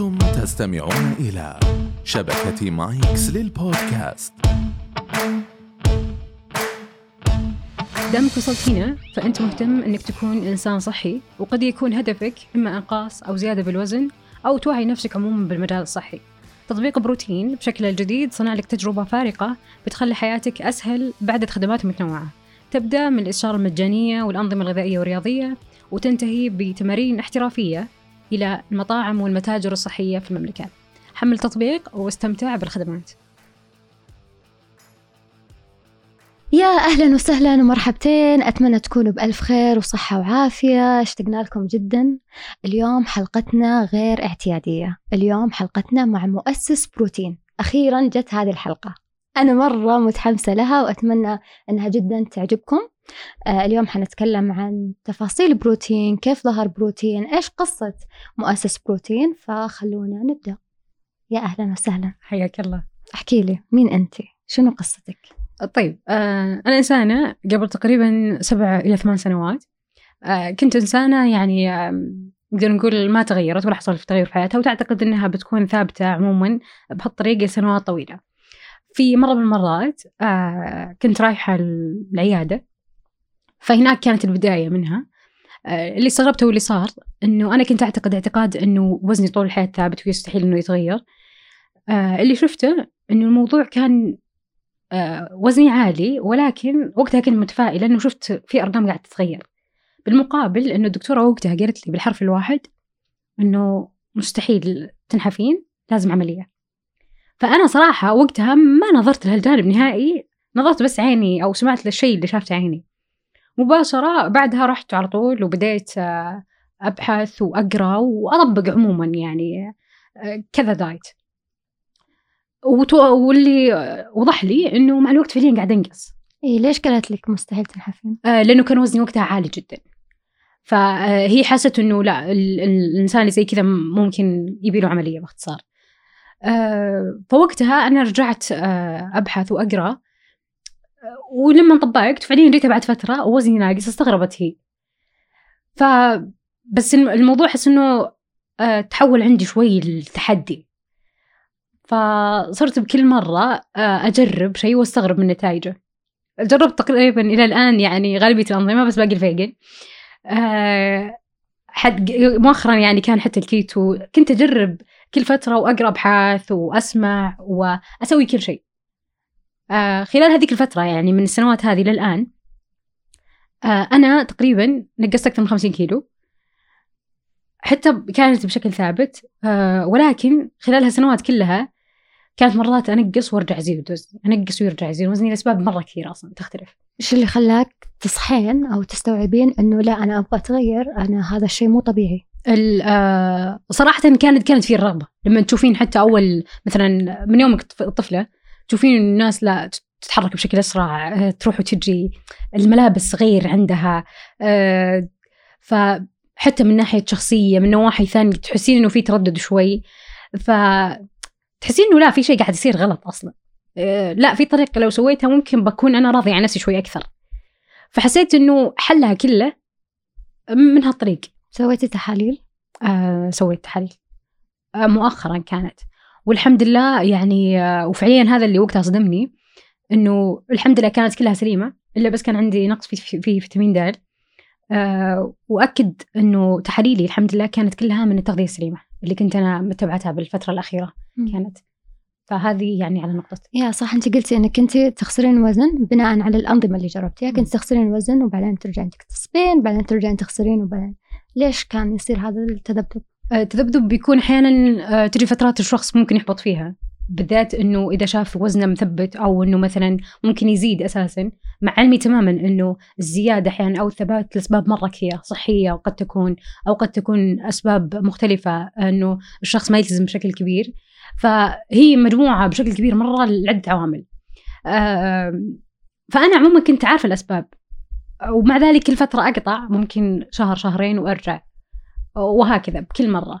أنتم تستمعون إلى شبكة مايكس للبودكاست. دامك وصلت هنا فأنت مهتم أنك تكون إنسان صحي وقد يكون هدفك إما إنقاص أو زيادة بالوزن أو توعي نفسك عموما بالمجال الصحي. تطبيق بروتين بشكله الجديد صنع لك تجربة فارقة بتخلي حياتك أسهل بعدد خدمات متنوعة تبدأ من الإشارة المجانية والأنظمة الغذائية والرياضية وتنتهي بتمارين احترافية إلى المطاعم والمتاجر الصحية في المملكة. حمل تطبيق واستمتع بالخدمات. يا أهلا وسهلا ومرحبتين. أتمنى تكونوا بألف خير وصحة وعافية. اشتقنا لكم جدا. اليوم حلقتنا غير اعتيادية. اليوم حلقتنا مع مؤسس بروتين. أخيرا جت هذه الحلقة. أنا مرة متحمسة لها وأتمنى أنها جدا تعجبكم. اليوم حنتكلم عن تفاصيل بروتين كيف ظهر بروتين إيش قصة مؤسس بروتين؟ فخلونا نبدأ. يا أهلا وسهلا. حياك الله. احكي لي مين أنت؟ شنو قصتك؟ طيب آه أنا إنسانة قبل تقريبا سبع إلى ثمان سنوات. آه كنت إنسانة يعني آه نقدر نقول ما تغيرت ولا حصل في تغير في حياتها وتعتقد أنها بتكون ثابتة عموما بهالطريقة لسنوات طويلة. في مرة من المرات آه كنت رايحة العيادة فهناك كانت البداية منها. آه اللي استغربته واللي صار إنه أنا كنت أعتقد اعتقاد إنه وزني طول الحياة ثابت ويستحيل إنه يتغير. آه اللي شفته إنه الموضوع كان آه وزني عالي ولكن وقتها كنت متفائلة إنه شفت في أرقام قاعدة تتغير. بالمقابل إنه الدكتورة وقتها قالت لي بالحرف الواحد إنه مستحيل تنحفين لازم عملية. فأنا صراحة وقتها ما نظرت لهالجانب نهائي نظرت بس عيني أو سمعت للشيء اللي شافته عيني. مباشرة بعدها رحت على طول وبديت أبحث وأقرأ وأطبق عموما يعني كذا دايت. واللي وضح لي إنه مع الوقت فعليا قاعد أنقص. إيه ليش قالت لك مستحيل تنحفين؟ آه لأنه كان وزني وقتها عالي جدا. فهي حست إنه لا الإنسان اللي زي كذا ممكن يبي له عملية باختصار. آه فوقتها أنا رجعت آه أبحث وأقرأ ولما طبقت فعليا جيتها بعد فترة ووزني ناقص استغربت هي. ف بس الموضوع أحس إنه أه تحول عندي شوي التحدي فصرت بكل مرة أه أجرب شيء وأستغرب من نتائجه. جربت تقريبا إلى الآن يعني غالبية الأنظمة بس باقي ال vegan أه حد مؤخرا يعني كان حتى الكيتو كنت أجرب كل فترة وأقرأ أبحاث وأسمع وأسوي كل شيء. آه خلال هذيك الفترة يعني من السنوات هذه للآن آه أنا تقريبا نقصت أكثر من 50 كيلو. حتى كانت بشكل ثابت آه ولكن خلال هالسنوات كلها كانت مرات أنقص وأرجع أزيد وزن أنقص ويرجع أزيد وزني لأسباب مرة كثيرة أصلا تختلف. إيش اللي خلاك تصحين أو تستوعبين إنه لا أنا أبغى أتغير أنا هذا الشيء مو طبيعي؟ صراحة كانت كانت في الرغبة. لما تشوفين حتى أول مثلا من يومك طفلة تشوفين الناس لا تتحرك بشكل أسرع تروح وتجي الملابس غير عندها فحتى من ناحية شخصية من نواحي ثانية تحسين إنه في تردد شوي ف تحسين إنه لا في شيء قاعد يصير غلط أصلا. لا في طريقة لو سويتها ممكن بكون أنا راضيه عن نفسي شوي أكثر. فحسيت إنه حلها كله من هالطريق. سويتي تحاليل؟ آه سويت تحاليل. آه مؤخرا كانت. والحمد لله يعني وفعليا هذا اللي وقتها صدمني إنه الحمد لله كانت كلها سليمة إلا بس كان عندي نقص في في فيتامين د أه وأكد إنه تحاليلي الحمد لله كانت كلها من التغذية السليمة اللي كنت أنا متبعتها بالفترة الأخيرة م. كانت فهذه يعني على نقطة يا صح أنت قلتي أنك كنت تخسرين وزن بناء على الأنظمة اللي جربتيها كنت تخسرين وزن وبعدين ترجعين تكتسبين بعدين ترجعين تخسرين وبعدين ليش كان يصير هذا التذبذب؟ التذبذب بيكون أحيانا تجي فترات الشخص ممكن يحبط فيها. بالذات إنه إذا شاف وزنه مثبت أو إنه مثلا ممكن يزيد أساسا مع علمي تماما إنه الزيادة أحيانا أو الثبات لأسباب مرة كثيرة صحية وقد تكون أو قد تكون أسباب مختلفة إنه الشخص ما يلتزم بشكل كبير. فهي مجموعة بشكل كبير مرة لعدة عوامل. فأنا عموما كنت عارفة الأسباب ومع ذلك كل فتره أقطع ممكن شهر شهرين وأرجع. وهكذا بكل مرة.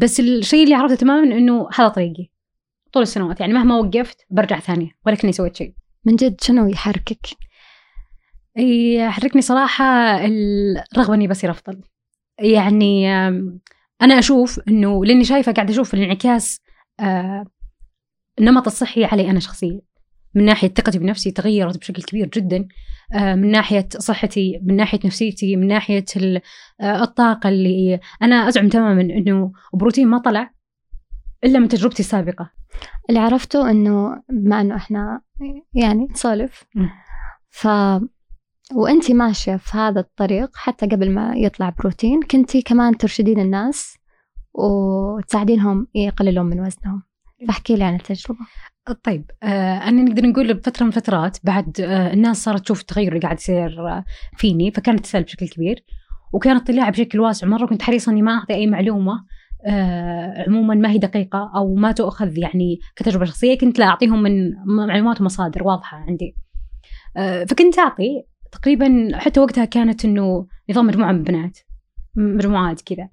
بس الشيء اللي عرفته تماما إنه هذا طريقي. طول السنوات يعني مهما وقفت برجع ثانية ولكني سويت شيء. من جد شنو يحركك؟ يحركني صراحة الرغبة إني بصير أفضل. يعني أنا أشوف إنه لأني شايفة قاعدة أشوف الانعكاس النمط الصحي علي أنا شخصيا. من ناحية ثقتي بنفسي تغيرت بشكل كبير جدا آه من ناحية صحتي من ناحية نفسيتي من ناحية آه الطاقة اللي أنا أزعم تماما إنه بروتين ما طلع إلا من تجربتي السابقة. اللي عرفته إنه بما إنه إحنا يعني نسولف ف وانت ماشية في هذا الطريق حتى قبل ما يطلع بروتين كنتي كمان ترشدين الناس وتساعدينهم يقللون من وزنهم. فاحكي لي عن التجربة. طيب آه أنا نقدر نقول بفترة من الفترات بعد آه الناس صارت تشوف التغير اللي قاعد يصير آه فيني فكانت تسأل بشكل كبير. وكان اطلاعي بشكل واسع مرة كنت حريصة إني ما أعطي أي معلومة آه عموما ما هي دقيقة أو ما تؤخذ يعني كتجربة شخصية كنت لا أعطيهم من معلومات ومصادر واضحة عندي. آه فكنت أعطي تقريبا حتى وقتها كانت إنه نظام مجموعة من بنات مجموعات كذا.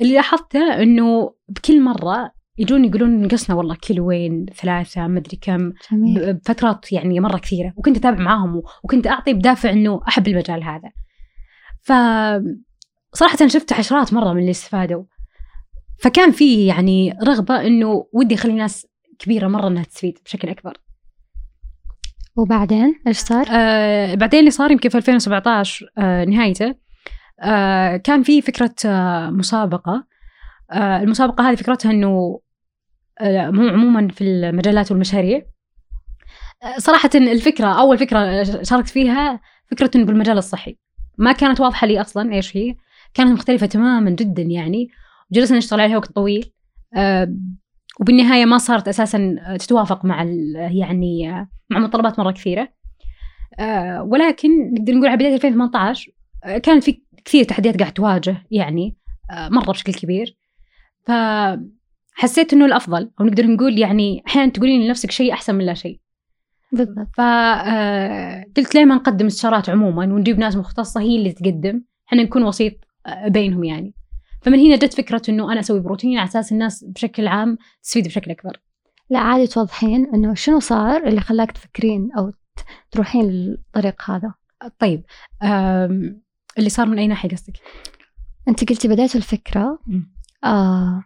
اللي لاحظته إنه بكل مرة يجون يقولون نقصنا والله كيلوين ثلاثة مدري كم جميل. بفترات يعني مرة كثيرة. وكنت أتابع معاهم وكنت أعطي بدافع أنه أحب المجال هذا. ف صراحة شفت عشرات مرة من اللي استفادوا. فكان في يعني رغبة أنه ودي أخلي ناس كبيرة مرة أنها تستفيد بشكل أكبر. وبعدين إيش صار؟ آه بعدين اللي صار يمكن في 2017 آه نهايته آه كان في فكرة آه مسابقة. آه المسابقة هذه فكرتها أنه آه، مو عموما في المجالات والمشاريع. آه، صراحة الفكرة أول فكرة شاركت فيها فكرة بالمجال الصحي. ما كانت واضحة لي أصلا إيش هي. كانت مختلفة تماما جدا يعني. وجلسنا نشتغل عليها وقت طويل. أه وبالنهاية ما صارت أساسا تتوافق مع يعني مع متطلبات مرة كثيرة. ولكن نقدر نقول على بداية 2018 كانت في كثير تحديات قاعد تواجه يعني مرة بشكل كبير. ف حسيت إنه الأفضل أو نقدر نقول يعني أحيانا تقولين لنفسك شيء أحسن من لا شيء. بالضبط. فقلت ليه ما نقدم استشارات عموما ونجيب ناس مختصه هي اللي تقدم إحنا نكون وسيط آه، بينهم يعني. فمن هنا جت فكرة إنه أنا أسوي بروتين على أساس الناس بشكل عام تستفيد بشكل أكبر. لا عادي توضحين إنه شنو صار اللي خلاك تفكرين أو تروحين للطريق هذا؟ طيب اللي صار من أي ناحية قصدك؟ أنت قلتي بديت الفكرة آه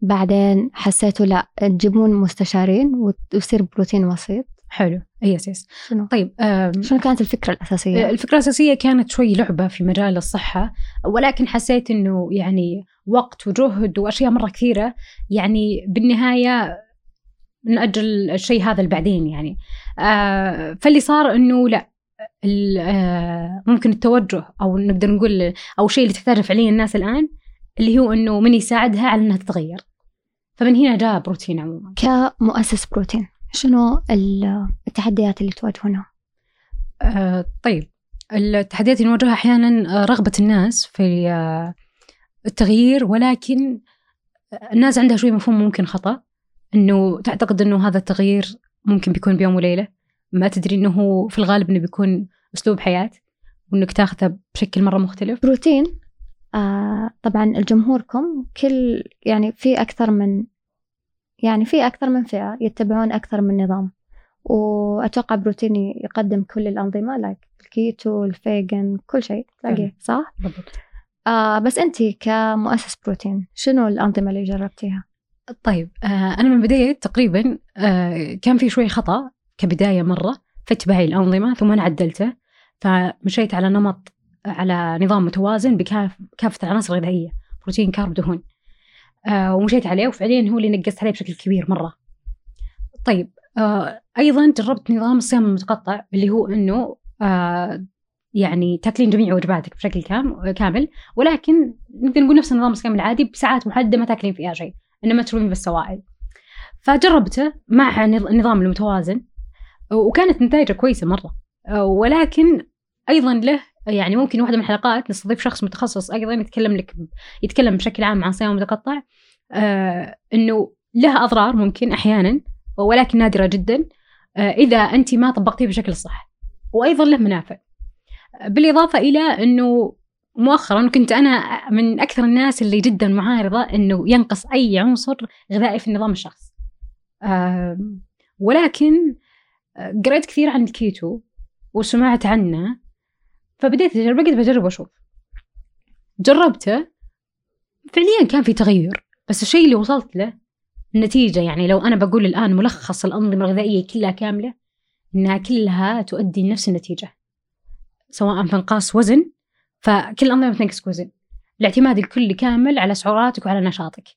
بعدين حسيتوا لا تجيبون مستشارين ويصير بروتين وسيط. حلو. اي أساس شنو؟ طيب شنو كانت الفكرة الأساسية؟ آه، الفكرة الأساسية كانت شوي لعبة في مجال الصحة ولكن حسيت إنه يعني وقت وجهد وأشياء مرة كثيرة. يعني بالنهاية نأجل الشيء هذا لبعدين يعني. آه فاللي صار إنه لا آه ممكن التوجه أو نقدر نقول أو الشيء اللي تحتاجه فعليا الناس الآن اللي هو إنه من يساعدها على إنها تتغير. فمن هنا جاء بروتين عموما. كمؤسس بروتين. شنو التحديات اللي تواجهونها؟ آه طيب. التحديات اللي نواجهها أحيانا رغبة الناس في آه التغيير ولكن الناس عندها شوي مفهوم ممكن خطأ. إنه تعتقد إنه هذا التغيير ممكن بيكون بيوم وليلة. ما تدري إنه في الغالب إنه بيكون أسلوب حياة وإنك تاخذه بشكل مرة مختلف. بروتين آه طبعا الجمهوركم كل يعني في أكثر من يعني في أكثر من فئة يتبعون أكثر من نظام وأتوقع بروتين يقدم كل الأنظمة like الكيتو الفيجن كل شيء تلاقيه صح؟ بالضبط آه بس أنت كمؤسس بروتين شنو الأنظمة اللي جربتيها؟ طيب آه أنا من بداية تقريبا آه كان في شوي خطأ كبداية مرة في اتباعي الأنظمة ثم أنا عدلته فمشيت على نمط على نظام متوازن بكافة العناصر الغذائية بروتين كارب دهون. آه ومشيت عليه وفعليا هو اللي نقصت عليه بشكل كبير مرة. طيب آه أيضا جربت نظام الصيام المتقطع اللي هو أنه آه يعني تاكلين جميع وجباتك بشكل كام كامل ولكن نقدر نقول نفس النظام الصيام العادي بساعات محددة ما تاكلين فيها شيء انما تشربين بس سوائل. فجربته مع النظام المتوازن وكانت نتائجه كويسة مرة. آه، ولكن أيضا له يعني ممكن واحدة من الحلقات نستضيف شخص متخصص أيضا يتكلم لك يتكلم بشكل عام عن صيام متقطع. آه إنه لها أضرار ممكن أحيانا ولكن نادرة جدا. آه إذا أنت ما طبقتيه بشكل صح. وأيضا له منافع. بالإضافة إلى أنه مؤخرا كنت أنا من أكثر الناس اللي جدا معارضة أنه ينقص أي عنصر غذائي في النظام الشخص. آه ولكن آه، قريت كثير عن الكيتو وسمعت عنه. فبديت أجرب قلت بجرب وأشوف. جربته فعليا كان في تغير بس الشيء اللي وصلت له النتيجة يعني لو أنا بقول الآن ملخص الأنظمة الغذائية كلها كاملة إنها كلها تؤدي لنفس النتيجة. سواء في انقاص وزن فكل الأنظمة بتنقص وزن. الاعتماد الكلي كامل على سعراتك وعلى نشاطك.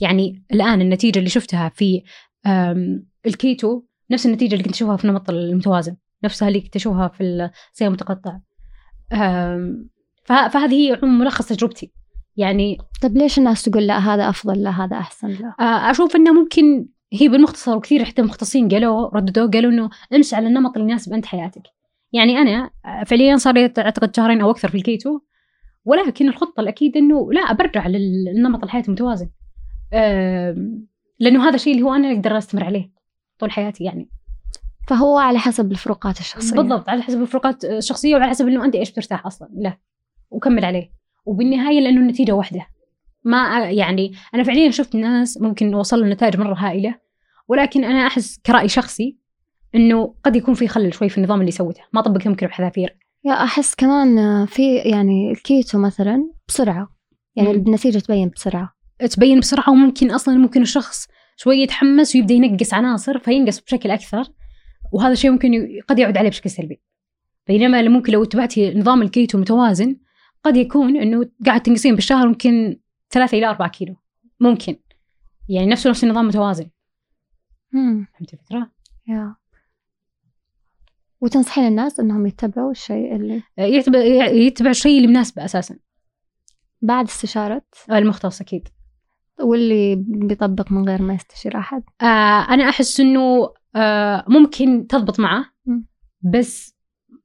يعني الآن النتيجة اللي شفتها في الكيتو نفس النتيجة اللي كنت أشوفها في النمط المتوازن نفسها اللي كنت أشوفها في الصيام المتقطع. فهذه هي عموما ملخص تجربتي. يعني طيب ليش الناس تقول لا هذا أفضل لا هذا أحسن؟ لا. آه، أشوف إنه ممكن هي بالمختصر وكثير حتى مختصين قالوا رددوا قالوا إنه امشي على النمط اللي يناسب أنت حياتك. يعني أنا آه، فعليا صار لي أعتقد شهرين أو أكثر في الكيتو. ولكن الخطة الأكيد إنه لا برجع للنمط الحياة المتوازن لأنه هذا الشيء اللي هو أنا أقدر أستمر عليه طول حياتي يعني. فهو على حسب الفروقات الشخصية. بالضبط على حسب الفروقات الشخصية وعلى حسب انه أنت إيش بترتاح أصلا. له وكمل عليه. وبالنهاية لأنه النتيجة واحدة. ما يعني أنا فعليا شفت ناس ممكن وصلوا لنتائج مرة هائلة ولكن أنا أحس كرأي شخصي إنه قد يكون في خلل شوي في النظام اللي سوته ما طبق يمكن بحذافير يا أحس كمان في يعني الكيتو مثلا بسرعة. يعني مم. النتيجة تبين بسرعة. تبين بسرعة وممكن أصلا ممكن الشخص شوي يتحمس ويبدأ ينقص عناصر فينقص بشكل أكثر. وهذا الشيء ممكن قد يعود عليه بشكل سلبي. بينما ممكن لو اتبعتي نظام الكيتو متوازن قد يكون إنه قاعد تنقصين بالشهر ممكن ثلاثة إلى أربعة كيلو. ممكن. يعني نفسه نفس النظام متوازن. مم. فهمتي الفكرة؟ يا. وتنصحين الناس إنهم يتبعوا الشيء اللي يتبع يتبع الشيء اللي مناسبه أساسا. بعد استشارة؟ المختص أكيد. واللي بيطبق من غير ما يستشير أحد؟ آه أنا أحس إنه آه ممكن تضبط معه. بس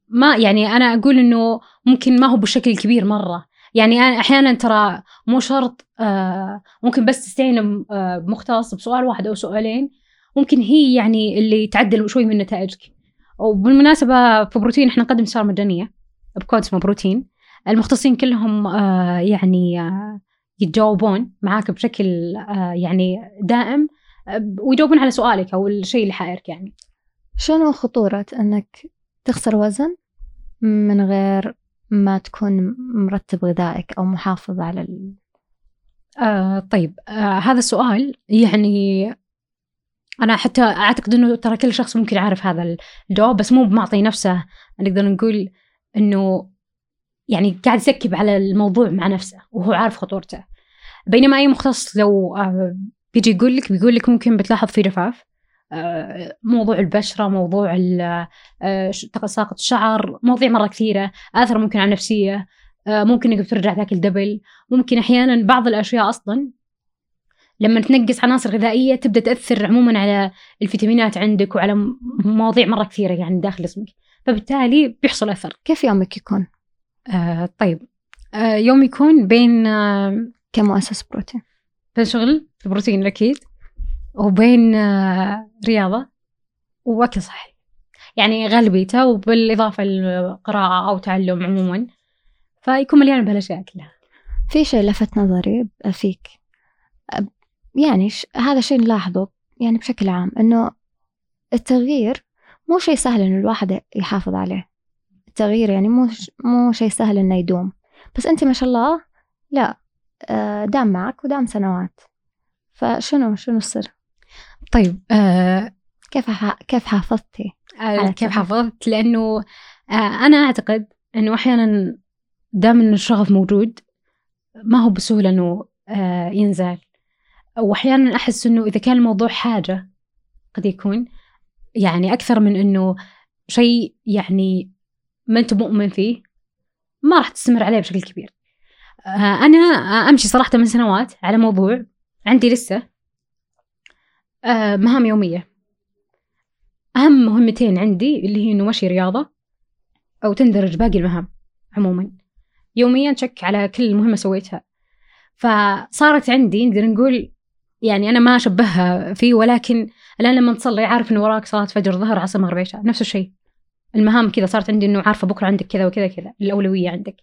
ما يعني أنا أقول إنه ممكن ما هو بالشكل الكبير مرة. يعني أنا أحيانا ترى مو شرط آه ممكن بس تستعين آه بمختص بسؤال واحد أو سؤالين. ممكن هي يعني اللي تعدل شوي من نتائجك. وبالمناسبة في بروتين إحنا نقدم استشاره مجانية بكود اسمه بروتين. المختصين كلهم آه يعني آه يتجاوبون معاك بشكل آه يعني دائم. آه ويجاوبون على سؤالك أو الشيء اللي حائرك يعني. شنو خطورة أنك تخسر وزن من غير ما تكون مرتب غذائك أو محافظ على ال... آه طيب آه هذا السؤال يعني أنا حتى أعتقد إنه ترى كل شخص ممكن يعرف هذا الجواب بس مو بمعطي نفسه. نقدر نقول إنه يعني قاعد يسكب على الموضوع مع نفسه وهو عارف خطورته. بينما أي مختص لو آه بيجي يقول لك بيقول لك ممكن بتلاحظ في جفاف آه موضوع البشرة موضوع آه تساقط الشعر مواضيع مرة كثيرة آثار ممكن على النفسية آه ممكن إنك بترجع تاكل دبل. ممكن أحيانا بعض الأشياء أصلا لما تنقص عناصر غذائية تبدأ تأثر عموما على الفيتامينات عندك وعلى مواضيع مرة كثيرة يعني داخل جسمك. فبالتالي بيحصل أثر. كيف يومك يكون؟ آه طيب. آه يوم يكون بين آه كمؤسس بروتين؟ بين شغل في بروتين أكيد وبين آه رياضة وأكل صحي يعني غالبيته وبالإضافة للقراءة أو تعلم عموما فيكون مليان بهالأشياء كلها في شيء لفت نظري فيك يعني. هذا شيء نلاحظه يعني بشكل عام إنه التغيير مو شيء سهل إنه الواحد يحافظ عليه التغيير يعني مو. مو شيء سهل إنه يدوم بس أنت ما شاء الله لا آه، دام معك ودام سنوات فشنو شنو السر؟ طيب آه كيف ح... كيف حافظتي آه، كيف. حافظت؟ لأنه آه أنا أعتقد إنه أحيانا دام ان الشغف موجود ما هو بسهولة إنه آه ينزال واحيانا أحس إنه إذا كان الموضوع حاجة قد يكون يعني أكثر من إنه شيء يعني ما أنت مؤمن فيه ما راح تستمر عليه بشكل كبير. آه أنا أمشي صراحة من سنوات على موضوع عندي لسه آه مهام يومية. أهم مهمتين عندي اللي هي إنه مشي رياضة أو تندرج باقي المهام عموما. يوميا تشك على كل مهمة سويتها. فصارت عندي نقدر نقول يعني أنا ما أشبهها فيه ولكن الآن لما تصلي عارف إنه وراك صلاة فجر ظهر عصر مغرب عشاء نفس الشيء. المهام كذا صارت عندي إنه عارفة بكرة عندك كذا وكذا كذا الأولوية عندك.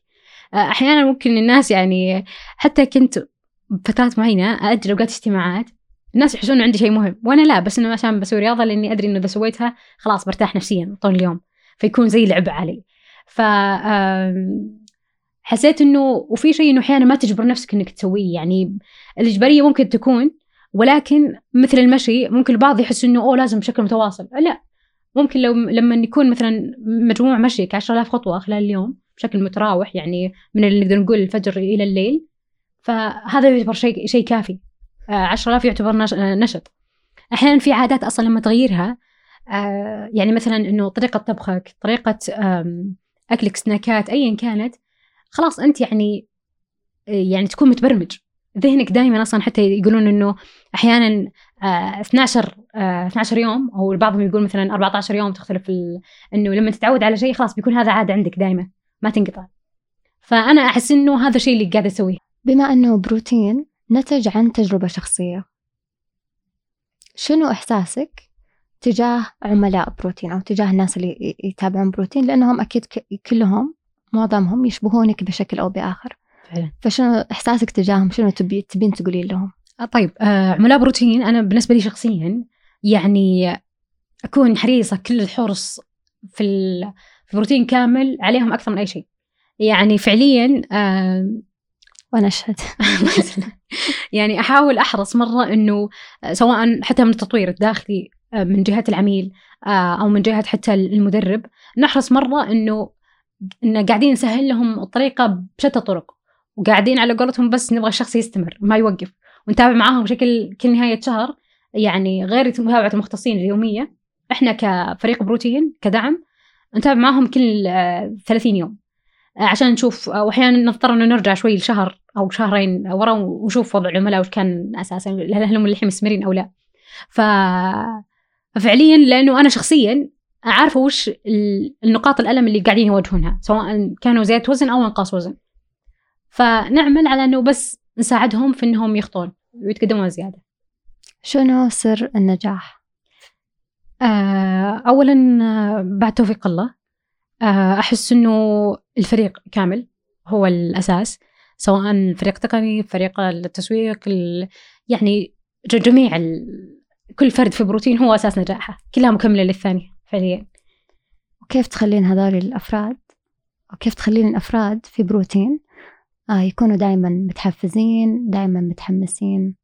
آه، أحيانا ممكن الناس يعني حتى كنت بفترات معينة أجل أوقات اجتماعات الناس يحسون عندي شيء مهم وأنا لا بس إنه عشان بسوي رياضة لأني أدري إنه إذا سويتها خلاص برتاح نفسيا طول اليوم فيكون زي لعب علي ف حسيت إنه وفي شيء إنه أحيانا ما تجبر نفسك إنك تسويه يعني الإجبارية ممكن تكون ولكن مثل المشي ممكن البعض يحس إنه أوه لازم بشكل متواصل. لا ممكن لو لما يكون مثلا مجموع مشيك 10000 خطوة خلال اليوم بشكل متراوح يعني من اللي نقدر نقول الفجر إلى الليل فهذا يعتبر شيء شيء كافي. 10000 يعتبر نشط. أحيانا في عادات أصلا لما تغيرها آه، يعني مثلا إنه طريقة طبخك طريقة أكلك سناكات ايا كانت خلاص أنت يعني يعني تكون متبرمج. ذهنك دائما أصلا حتى يقولون إنه أحيانا 12 آه 12 آه، يوم أو بعضهم يقول مثلا 14 يوم تختلف إنه لما تتعود على شيء خلاص بيكون هذا عادة عندك دائما ما تنقطع. فأنا أحس إنه هذا الشيء اللي قاعدة أسويه. بما أنه بروتين نتج عن تجربة شخصية. شنو إحساسك تجاه عملاء بروتين أو تجاه الناس اللي يتابعون بروتين؟ لأنهم أكيد كلهم معظمهم يشبهونك بشكل أو بآخر. فعلا. فشنو إحساسك تجاههم؟ شنو تبي تبين تقولين لهم؟ آه، طيب آه عملاء بروتين أنا بالنسبة لي شخصيا يعني أكون حريصة كل الحرص في في بروتين كامل عليهم أكثر من أي شيء. يعني فعليا آه وأنا أشهد. يعني أحاول أحرص مرة إنه سواء حتى من التطوير الداخلي آه، من جهة العميل آه، أو من جهة حتى المدرب نحرص مرة إنه إن قاعدين نسهل لهم الطريقة بشتى الطرق وقاعدين على قولتهم بس نبغى الشخص يستمر ما يوقف. ونتابع معاهم بشكل كل نهاية شهر يعني غير متابعة المختصين اليومية إحنا كفريق بروتين كدعم نتابع معاهم كل 30 آه، يوم. عشان نشوف واحيانا نضطر إنه نرجع شوي لشهر أو شهرين ورا ونشوف وضع العملاء وش كان أساسا هل هم الحين مستمرين أو لا. ف ففعليا لأنه أنا شخصيا عارفه وش النقاط الألم اللي قاعدين يواجهونها سواء كانوا زياده وزن أو أنقاص وزن. فنعمل على إنه بس نساعدهم في إنهم يخطون ويتقدمون زيادة. شنو سر النجاح؟ آه اولا آه، بعد توفيق الله أحس إنه الفريق كامل هو الأساس سواء فريق تقني فريق التسويق يعني جميع كل فرد في بروتين هو أساس نجاحه كلها مكملة للثانية فعليا. وكيف تخلين هذول الأفراد وكيف تخلين الأفراد في بروتين آه يكونوا دائما متحفزين دائما متحمسين؟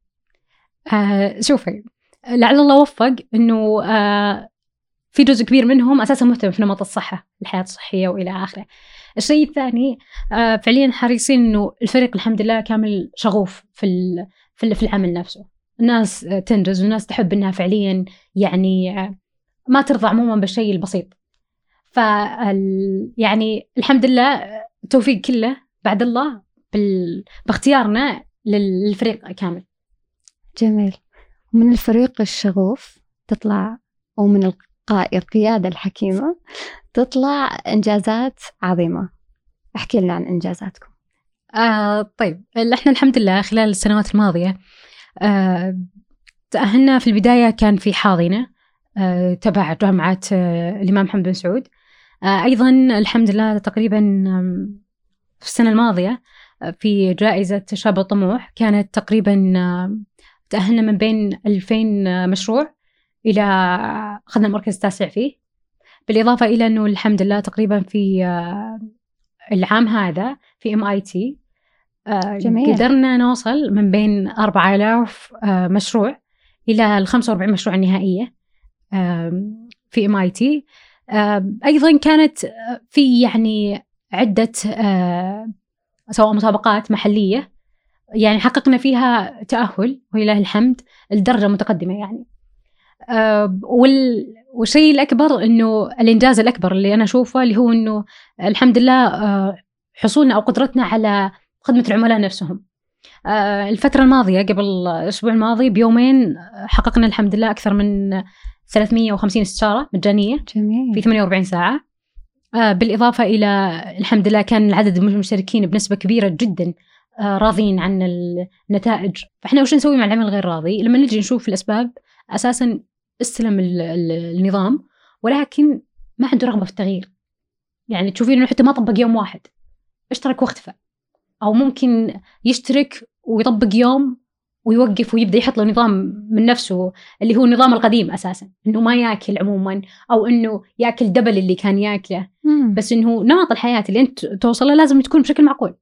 آه شوفي لعل الله وفق إنه آه في جزء كبير منهم أساسا مهتم في نمط الصحة الحياة الصحية وإلى آخره. الشيء الثاني آه فعليا حريصين إنه الفريق الحمد لله كامل شغوف في في العمل نفسه. الناس تنجز والناس تحب إنها فعليا يعني ما ترضى عموما بالشيء البسيط. ف يعني الحمد لله التوفيق كله بعد الله بال... باختيارنا للفريق كامل. جميل. ومن الفريق الشغوف تطلع ومن القيادة الحكيمة تطلع إنجازات عظيمة. احكي لنا عن إنجازاتكم. آه طيب. إحنا الحمد لله خلال السنوات الماضية آه، تأهلنا في البداية كان في حاضنة آه، تبع جامعة آه، الإمام محمد بن سعود. أيضا الحمد لله تقريبا في السنة الماضية في جائزة شاب الطموح. كانت تقريبا تأهلنا من بين 2000 مشروع. إلى أخذنا المركز التاسع فيه. بالإضافة إلى أنه الحمد لله تقريبا في العام هذا في ام اي تي آه، جميل. قدرنا نوصل من بين 4000 آه، مشروع إلى ال 45 مشروع النهائية في ام اي تي أيضا كانت في يعني عدة آه، سواء مسابقات محلية يعني حققنا فيها تأهل ولله الحمد الدرجة متقدمة يعني. والشيء الأكبر أنه الإنجاز الأكبر اللي أنا أشوفه اللي هو أنه الحمد لله حصولنا أو قدرتنا على خدمة العملاء نفسهم. آه، الفترة الماضية قبل الأسبوع الماضي بيومين حققنا الحمد لله أكثر من 350 استشارة مجانية جميل. في 48 ساعة. آه، بالإضافة إلى الحمد لله كان عدد المشتركين بنسبة كبيرة جدا آه، راضين عن النتائج. فإحنا وش نسوي مع العمل الغير راضي؟ لما نجي نشوف الأسباب أساسا استلم النظام ولكن ما عنده رغبة في التغيير. يعني تشوفين إنه حتى ما طبق يوم واحد اشترك واختفى. أو ممكن يشترك ويطبق يوم ويوقف ويبدأ يحط له نظام من نفسه اللي هو النظام القديم أساسا. إنه ما ياكل عموما أو إنه ياكل دبل اللي كان ياكله. مم. بس إنه نمط الحياة اللي أنت توصل له لازم تكون بشكل معقول.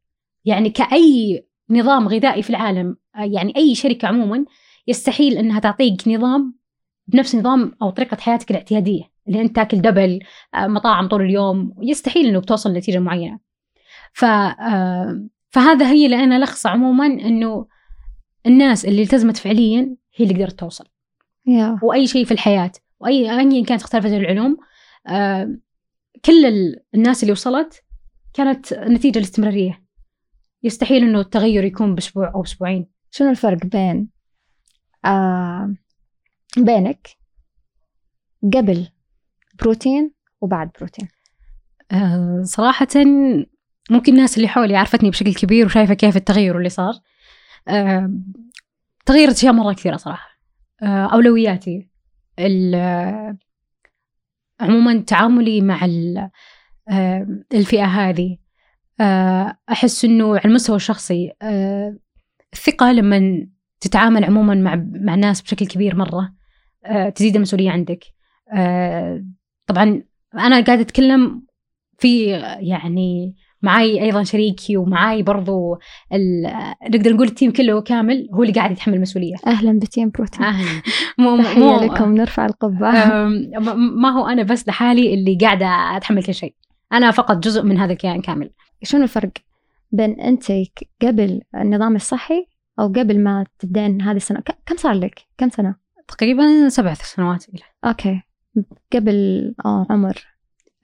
يعني كأي نظام غذائي في العالم يعني أي شركة عموما يستحيل إنها تعطيك نظام بنفس نظام أو طريقة حياتك الاعتيادية اللي أنت تاكل دبل آه، مطاعم طول اليوم يستحيل انه بتوصل لنتيجة معينة. ف آه، فهذا هي اللي أنا لخصه عموما إنه الناس اللي التزمت فعليا هي اللي قدرت توصل. يا. وأي شيء في الحياة وأي ايا كانت اختلفت العلوم آه، كل ال- الناس اللي وصلت كانت نتيجة الاستمرارية. يستحيل إنه التغير يكون بأسبوع أو أسبوعين. شنو الفرق بين آه بينك قبل بروتين وبعد بروتين. آه، صراحة ممكن الناس اللي حولي عرفتني بشكل كبير وشايفة كيف التغير اللي صار. آه، تغيرت أشياء مرة كثيرة صراحة. آه، أولوياتي عموما تعاملي مع ال- الفئة هذه. أحس أنه على المستوى الشخصي الثقة لما تتعامل عموما مع مع الناس بشكل كبير مرة تزيد المسؤولية عندك. آه، طبعا أنا قاعدة أتكلم في يعني معاي أيضا شريكي ومعاي برضو نقدر نقول التيم كله كامل هو اللي قاعد يتحمل المسؤولية. أهلا بتيم بروتين. آه، مو مو تحيه لكم نرفع القبعه م- ما هو أنا بس لحالي اللي قاعدة أتحمل كل شيء. أنا فقط جزء من هذا الكيان كامل. شنو الفرق بين انت قبل النظام الصحي أو قبل ما تبدين هذه السنة؟ كم صار لك؟ كم سنة؟ تقريبا سبع سنوات إلى. okay. قبل آه عمر.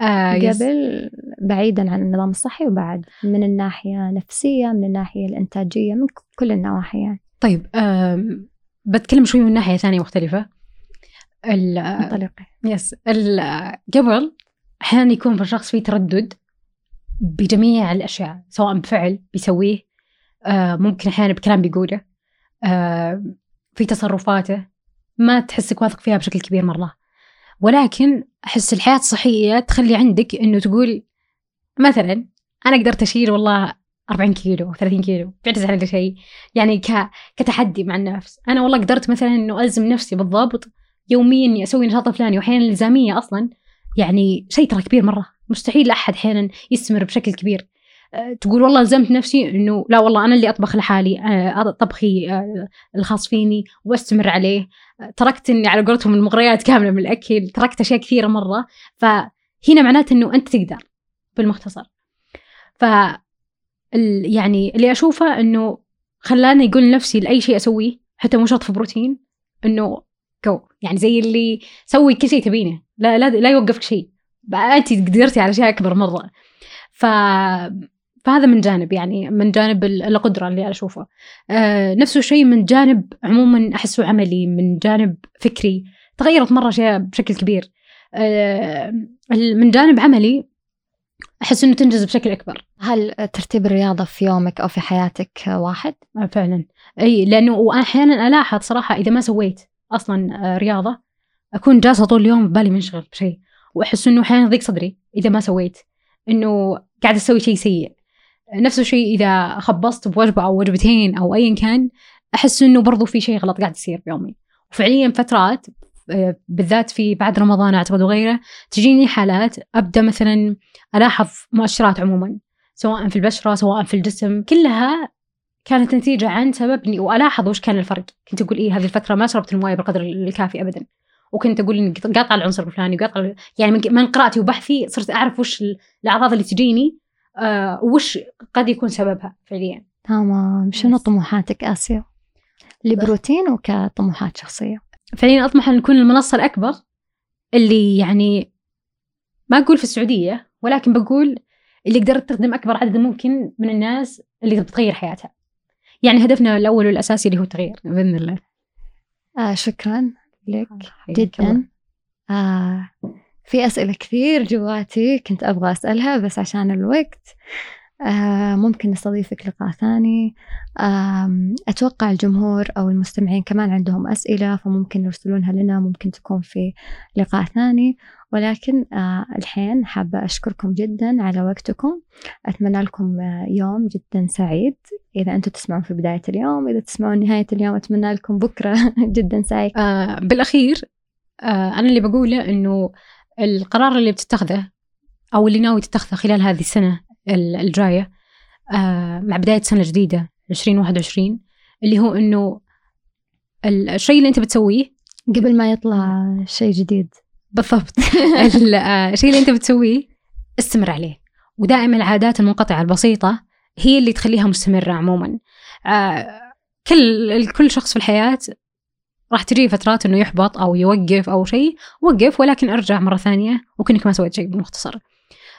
آه yes. قبل بعيدا عن النظام الصحي وبعد. من الناحية النفسيه من الناحية الإنتاجية من كل النواحي يعني. طيب بتكلم شوي من ناحية ثانية مختلفة. ال- انطلقي يس. قبل أحيانا يكون في الشخص فيه تردد بجميع الأشياء سواء بفعل بيسويه آه، ممكن أحيانا بكلام بيقوله آه، في تصرفاته. ما تحسك واثق فيها بشكل كبير مرة. ولكن أحس الحياة الصحيه تخلي عندك إنه تقول مثلا أنا قدرت أشيل والله 40 كيلو 30 كيلو بعتز هذا شيء. يعني ك... كتحدي مع النفس. أنا والله قدرت مثلا إنه ألزم نفسي بالضبط يوميا إني أسوي نشاط فلاني واحيانا الالزاميه أصلا. يعني شيء ترى كبير مرة. مستحيل أحد أحيانا يستمر بشكل كبير. تقول والله ألزمت نفسي إنه لا والله أنا اللي أطبخ لحالي أه، طبخي أه، الخاص فيني وأستمر عليه. أه، تركت إني على قولتهم المغريات كاملة من الأكل تركت أشياء كثيرة مرة. فهنا معناته إنه أنت تقدر بالمختصر. ف يعني اللي أشوفه إنه خلاني يقول لنفسي لأي شيء أسويه حتى مو شرط في بروتين إنه جو يعني زي اللي سوي كل شيء تبينه. لا لا لا يوقفك شيء. انت قدرتي على أشياء أكبر مرة. ف فهذا من جانب يعني من جانب ال- القدرة اللي أنا أشوفه. آه نفس الشيء من جانب عموما أحسه عملي من جانب فكري. تغيرت مرة اشياء بشكل كبير. آه من جانب عملي أحس إنه تنجز بشكل أكبر. هل ترتيب الرياضة في يومك أو في حياتك واحد؟ آه، فعلا. أي لأنه واحيانا ألاحظ صراحة إذا ما سويت أصلا آه، رياضة أكون جالسة طول اليوم ببالي منشغل بشيء. وأحس إنه أحيانا يضيق صدري إذا ما سويت. إنه قاعد أسوي شيء سيء. نفس الشيء إذا خبصت بوجبة أو وجبتين أو ايا كان أحس إنه برضو في شيء غلط قاعد يصير بيومي وفعليا فترات آه، بالذات في بعد رمضان أعتقد وغيره تجيني حالات أبدأ مثلا ألاحظ مؤشرات عموما سواء في البشرة سواء في الجسم كلها كانت نتيجة عن سبب إني وألاحظ وش كان الفرق. كنت أقول إيه هذه الفترة ما شربت الموية بالقدر الكافي أبدا. وكنت أقول إني قاطعة العنصر الفلاني وقاطعة يعني من- قراءتي وبحثي صرت أعرف وش ال- الأعراض اللي تجيني. آه وش قد يكون سببها فعليا؟ تمام. شنو. طموحاتك آسيا؟ لبروتين وكطموحات شخصية. فعليا أطمح أن نكون المنصة الأكبر اللي يعني ما أقول في السعودية ولكن بقول اللي قدرت تخدم أكبر عدد ممكن من الناس اللي بتغير حياتها. يعني هدفنا الأول والأساسي اللي هو التغيير. بإذن الله. آه شكرا لك. جدا. آه في أسئلة كثير جواتي كنت أبغى أسألها بس عشان الوقت آه، ممكن نستضيفك لقاء ثاني. آم، أتوقع الجمهور أو المستمعين كمان عندهم أسئلة فممكن يرسلونها لنا ممكن تكون في لقاء ثاني. ولكن آه، الحين حابة أشكركم جدا على وقتكم. أتمنى لكم آه، يوم جدا سعيد. إذا أنتم تسمعون في بداية اليوم إذا تسمعون نهاية اليوم أتمنى لكم بكرة جدا سعيد. آه بالأخير آه أنا اللي بقوله إنه القرار اللي بتتخذه أو اللي ناوي تتخذه خلال هذه السنة ال- الجاية آه مع بداية سنة جديدة 2021 اللي هو إنه ال- الشيء اللي أنت بتسويه قبل ما يطلع شيء جديد. بالضبط. ال- آه، الشيء اللي أنت بتسويه استمر عليه. ودائما العادات المنقطعة البسيطة هي اللي تخليها مستمرة عموما. آه، كل كل شخص في الحياة راح تجي فترات إنه يحبط أو يوقف أو شيء وقف ولكن أرجع مرة ثانية وكانك ما سويت شيء بالمختصر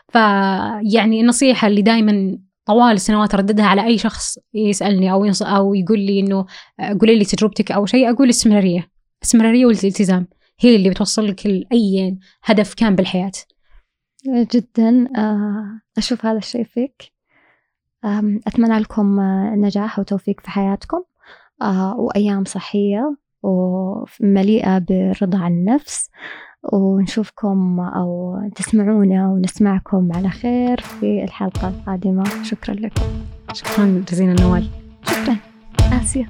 فيعني النصيحة اللي دائما طوال السنوات أرددها على أي شخص يسألني أو ينص أو يقول لي إنه آه، قولي لي تجربتك أو شيء أقول الاستمراريه الاستمراريه والالتزام هي اللي بتوصل لك لاي هدف كان بالحياة. جدا آه، أشوف هذا الشيء فيك. آم، أتمنى لكم آه، نجاح وتوفيق في حياتكم. آه، وأيام صحية. ومليئة بالرضا عن النفس. ونشوفكم أو تسمعونا ونسمعكم على خير في الحلقة القادمة. شكرا لكم. شكرا جزيلا نوال. شكرا. آسيا.